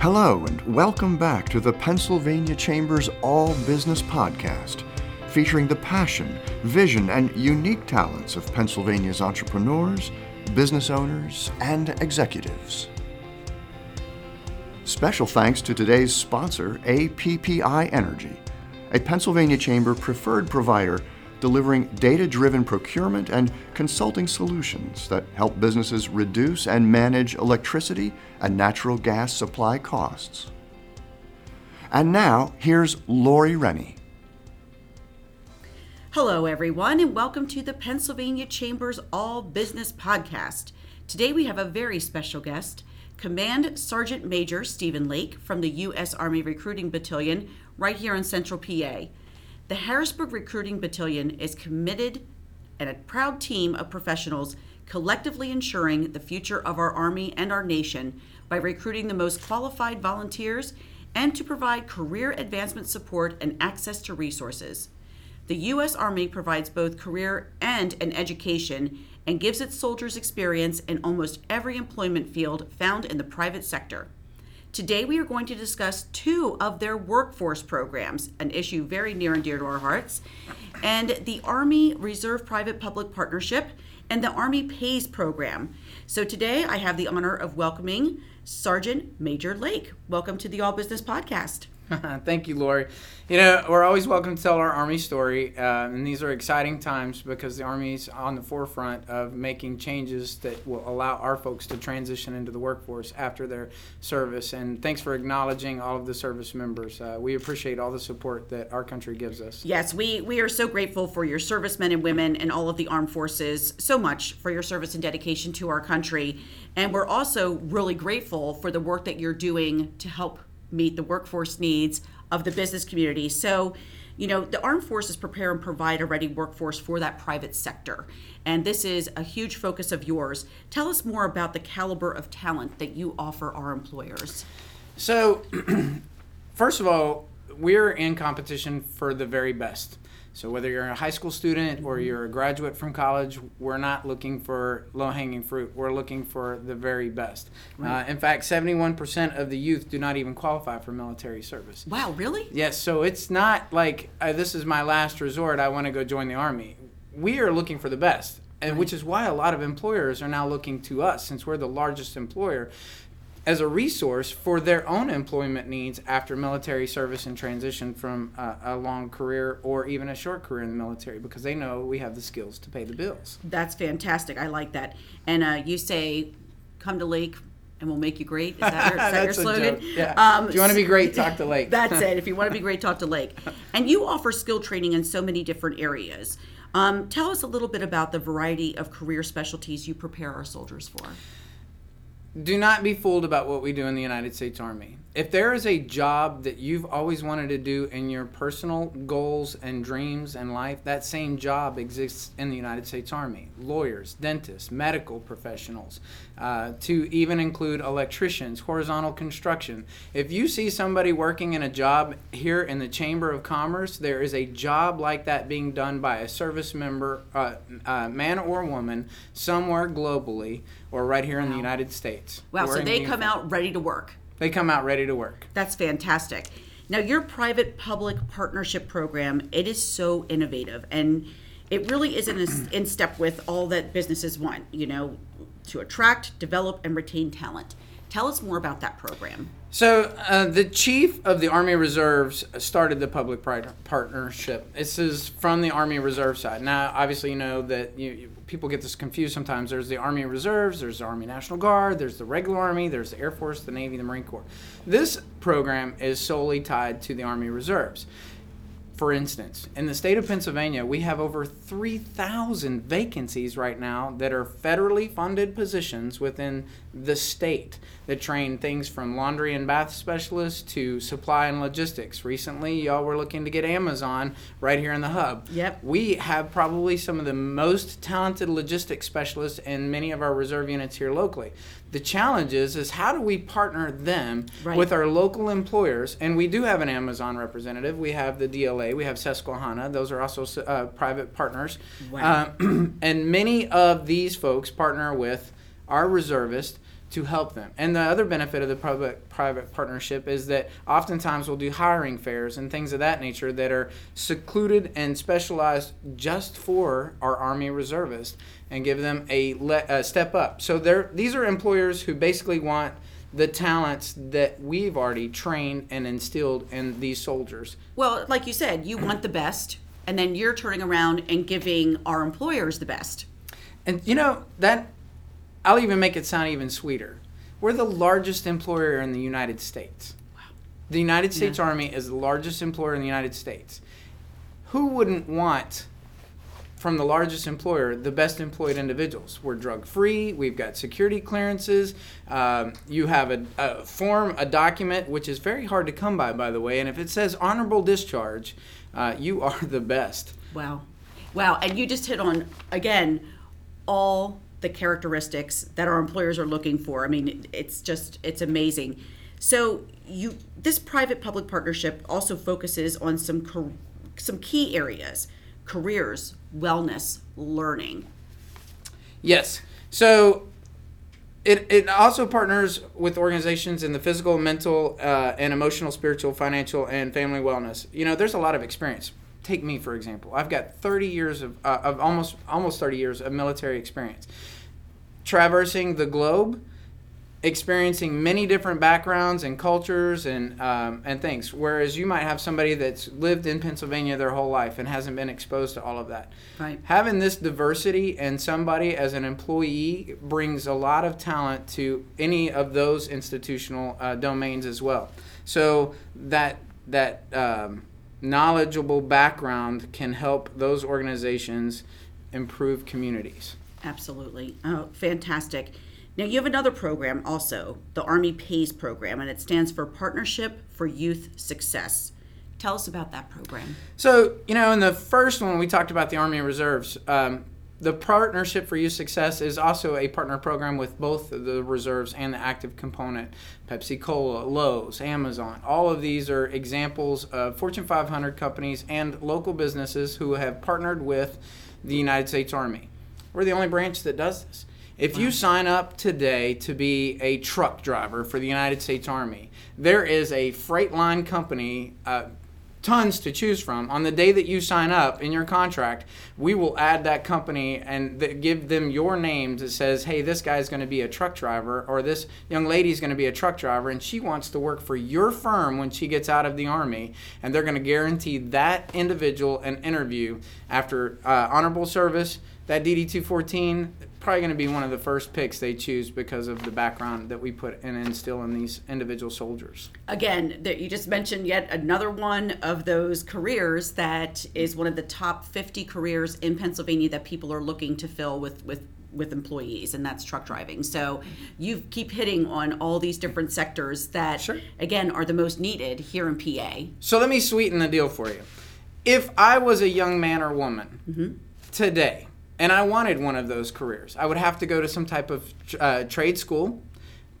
Hello, and welcome back to the Pennsylvania Chamber's All Business Podcast, featuring the passion, vision, and unique talents of Pennsylvania's entrepreneurs, business owners, and executives. Special thanks to today's sponsor, APPI Energy, a Pennsylvania Chamber preferred provider delivering data driven procurement and consulting solutions that help businesses reduce and manage electricity and natural gas supply costs. And now, here's Lori Rennie. Hello, everyone, and welcome to the Pennsylvania Chamber's All Business Podcast. Today we have a very special guest, Command Sergeant Major Stephen Lake from the U.S. Army Recruiting Battalion, right here in Central PA. The Harrisburg Recruiting Battalion is committed and a proud team of professionals collectively ensuring the future of our Army and our nation by recruiting the most qualified volunteers and to provide career advancement support and access to resources. The U.S. Army provides both career and an education and gives its soldiers experience in almost every employment field found in the private sector. Today, we are going to discuss two of their workforce programs, an issue very near and dear to our hearts, and the Army Reserve Private Public Partnership and the Army Pays program. So, today I have the honor of welcoming Sergeant Major Lake. Welcome to the All Business Podcast. Thank you, Lori. You know, we're always welcome to tell our Army story, uh, and these are exciting times because the Army's on the forefront of making changes that will allow our folks to transition into the workforce after their service. And thanks for acknowledging all of the service members. Uh, we appreciate all the support that our country gives us. Yes, we, we are so grateful for your servicemen and women and all of the armed forces so much for your service and dedication to our country. And we're also really grateful for the work that you're doing to help meet the workforce needs of the business community. So, you know, the armed forces prepare and provide a ready workforce for that private sector. And this is a huge focus of yours. Tell us more about the caliber of talent that you offer our employers. So, first of all, we're in competition for the very best. So whether you're a high school student or you're a graduate from college, we're not looking for low-hanging fruit. We're looking for the very best. Right. Uh, in fact, 71% of the youth do not even qualify for military service. Wow, really? Yes. So it's not like uh, this is my last resort. I want to go join the army. We are looking for the best, and right. which is why a lot of employers are now looking to us, since we're the largest employer, as a resource for their own employment needs after military service and transition from a, a, long career or even a short career in the military because they know we have the skills to pay the bills. That's fantastic. I like that. And uh, you say, come to Lake. And we'll make you great. Is that your, is that your slogan? Yeah. Um, if you want to be great, talk to Lake. that's it. If you want to be great, talk to Lake. And you offer skill training in so many different areas. Um, tell us a little bit about the variety of career specialties you prepare our soldiers for do not be fooled about what we do in the United States Army. If there is a job that you've always wanted to do in your personal goals and dreams and life, that same job exists in the United States Army. Lawyers, dentists, medical professionals, uh, to even include electricians, horizontal construction. If you see somebody working in a job here in the Chamber of Commerce, there is a job like that being done by a service member, uh, uh, man or woman, somewhere globally or right here wow. in the United States. Wow, so they come out ready to work. They come out ready to work. That's fantastic. Now, your private public partnership program, it is so innovative and it really is in, in step with all that businesses want, you know, to attract, develop, and retain talent. Tell us more about that program. So, uh, the chief of the Army Reserves started the public partnership. This is from the Army Reserve side. Now, obviously, you know that you, people get this confused sometimes. There's the Army Reserves, there's the Army National Guard, there's the regular Army, there's the Air Force, the Navy, the Marine Corps. This program is solely tied to the Army Reserves. For instance, in the state of Pennsylvania, we have over 3,000 vacancies right now that are federally funded positions within the state that train things from laundry and bath specialists to supply and logistics. Recently, y'all were looking to get Amazon right here in the hub. Yep. We have probably some of the most talented logistics specialists in many of our reserve units here locally. The challenge is, is how do we partner them right. with our local employers? And we do have an Amazon representative. We have the DLA. We have Susquehanna. Those are also uh, private partners. Wow. Uh, and many of these folks partner with our reservists to help them. And the other benefit of the public private partnership is that oftentimes we'll do hiring fairs and things of that nature that are secluded and specialized just for our Army reservists and give them a, le- a step up. So these are employers who basically want the talents that we've already trained and instilled in these soldiers. Well, like you said, you want the best, and then you're turning around and giving our employers the best. And you know that I'll even make it sound even sweeter. We're the largest employer in the United States. Wow. The United States yeah. Army is the largest employer in the United States. Who wouldn't want from the largest employer the best employed individuals? We're drug free. We've got security clearances. Um, you have a, a form, a document, which is very hard to come by, by the way. And if it says honorable discharge, uh, you are the best. Wow. Wow. And you just hit on, again, all the characteristics that our employers are looking for. I mean, it's just it's amazing. So you this private public partnership also focuses on some some key areas: careers, wellness, learning. Yes. So it, it also partners with organizations in the physical, mental, uh, and emotional, spiritual, financial, and family wellness. You know, there's a lot of experience take me for example. I've got 30 years of, uh, of almost almost 30 years of military experience, traversing the globe, experiencing many different backgrounds and cultures and um, and things. Whereas you might have somebody that's lived in Pennsylvania their whole life and hasn't been exposed to all of that. Right. Having this diversity and somebody as an employee brings a lot of talent to any of those institutional uh, domains as well. So that that um, knowledgeable background can help those organizations improve communities. Absolutely. Oh, fantastic. Now, you have another program also, the Army PAYS program, and it stands for Partnership for Youth Success. Tell us about that program. So, you know, in the first one, we talked about the Army Reserves. Um, the Partnership for Youth Success is also a partner program with both the reserves and the active component. Pepsi Cola, Lowe's, Amazon, all of these are examples of Fortune 500 companies and local businesses who have partnered with the United States Army. We're the only branch that does this. If you sign up today to be a truck driver for the United States Army, there is a freight line company, uh, tons to choose from. On the day that you sign up in your contract, we will add that company and th- give them your name that says, hey, this guy's going to be a truck driver, or this young lady's going to be a truck driver, and she wants to work for your firm when she gets out of the Army. And they're going to guarantee that individual an interview after uh, honorable service, that DD 214 probably going to be one of the first picks they choose because of the background that we put and instill in these individual soldiers. Again, you just mentioned yet another one of those careers that is one of the top 50 careers in Pennsylvania that people are looking to fill with with with employees and that's truck driving so you keep hitting on all these different sectors that sure. again are the most needed here in pa so let me sweeten the deal for you if i was a young man or woman mm-hmm. today and I wanted one of those careers. I would have to go to some type of uh, trade school,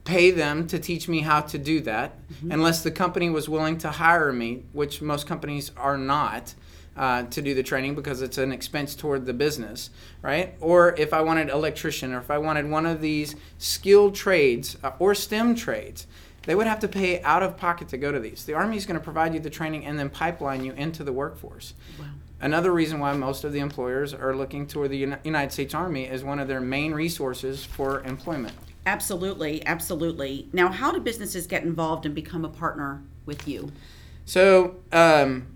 pay them to teach me how to do that, mm-hmm. unless the company was willing to hire me, which most companies are not. Uh, to do the training because it's an expense toward the business, right? Or if I wanted electrician, or if I wanted one of these skilled trades uh, or STEM trades, they would have to pay out of pocket to go to these. The Army is going to provide you the training and then pipeline you into the workforce. Wow. Another reason why most of the employers are looking toward the United States Army as one of their main resources for employment. Absolutely, absolutely. Now, how do businesses get involved and become a partner with you? So, um,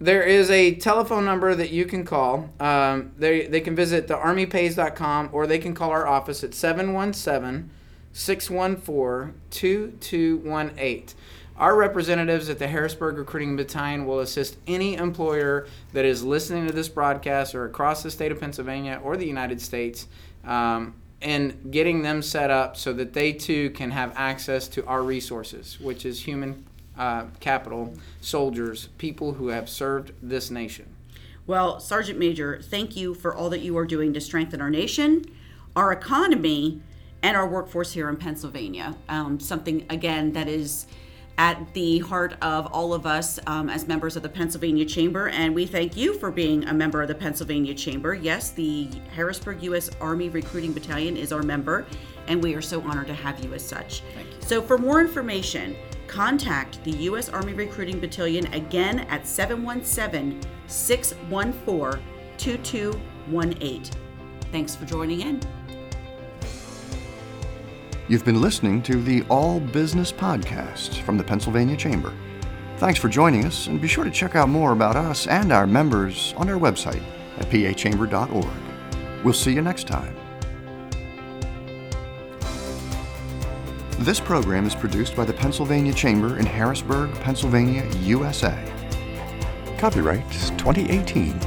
there is a telephone number that you can call. Um, they, they can visit thearmypays.com or they can call our office at 717 614 2218. Our representatives at the Harrisburg Recruiting Battalion will assist any employer that is listening to this broadcast or across the state of Pennsylvania or the United States um, in getting them set up so that they too can have access to our resources, which is human uh, capital, soldiers, people who have served this nation. Well, Sergeant Major, thank you for all that you are doing to strengthen our nation, our economy, and our workforce here in Pennsylvania. Um, something, again, that is at the heart of all of us um, as members of the Pennsylvania Chamber, and we thank you for being a member of the Pennsylvania Chamber. Yes, the Harrisburg U.S. Army Recruiting Battalion is our member, and we are so honored to have you as such. Thank you. So, for more information, contact the U.S. Army Recruiting Battalion again at 717 614 2218. Thanks for joining in. You've been listening to the All Business Podcast from the Pennsylvania Chamber. Thanks for joining us, and be sure to check out more about us and our members on our website at pachamber.org. We'll see you next time. This program is produced by the Pennsylvania Chamber in Harrisburg, Pennsylvania, USA. Copyright 2018.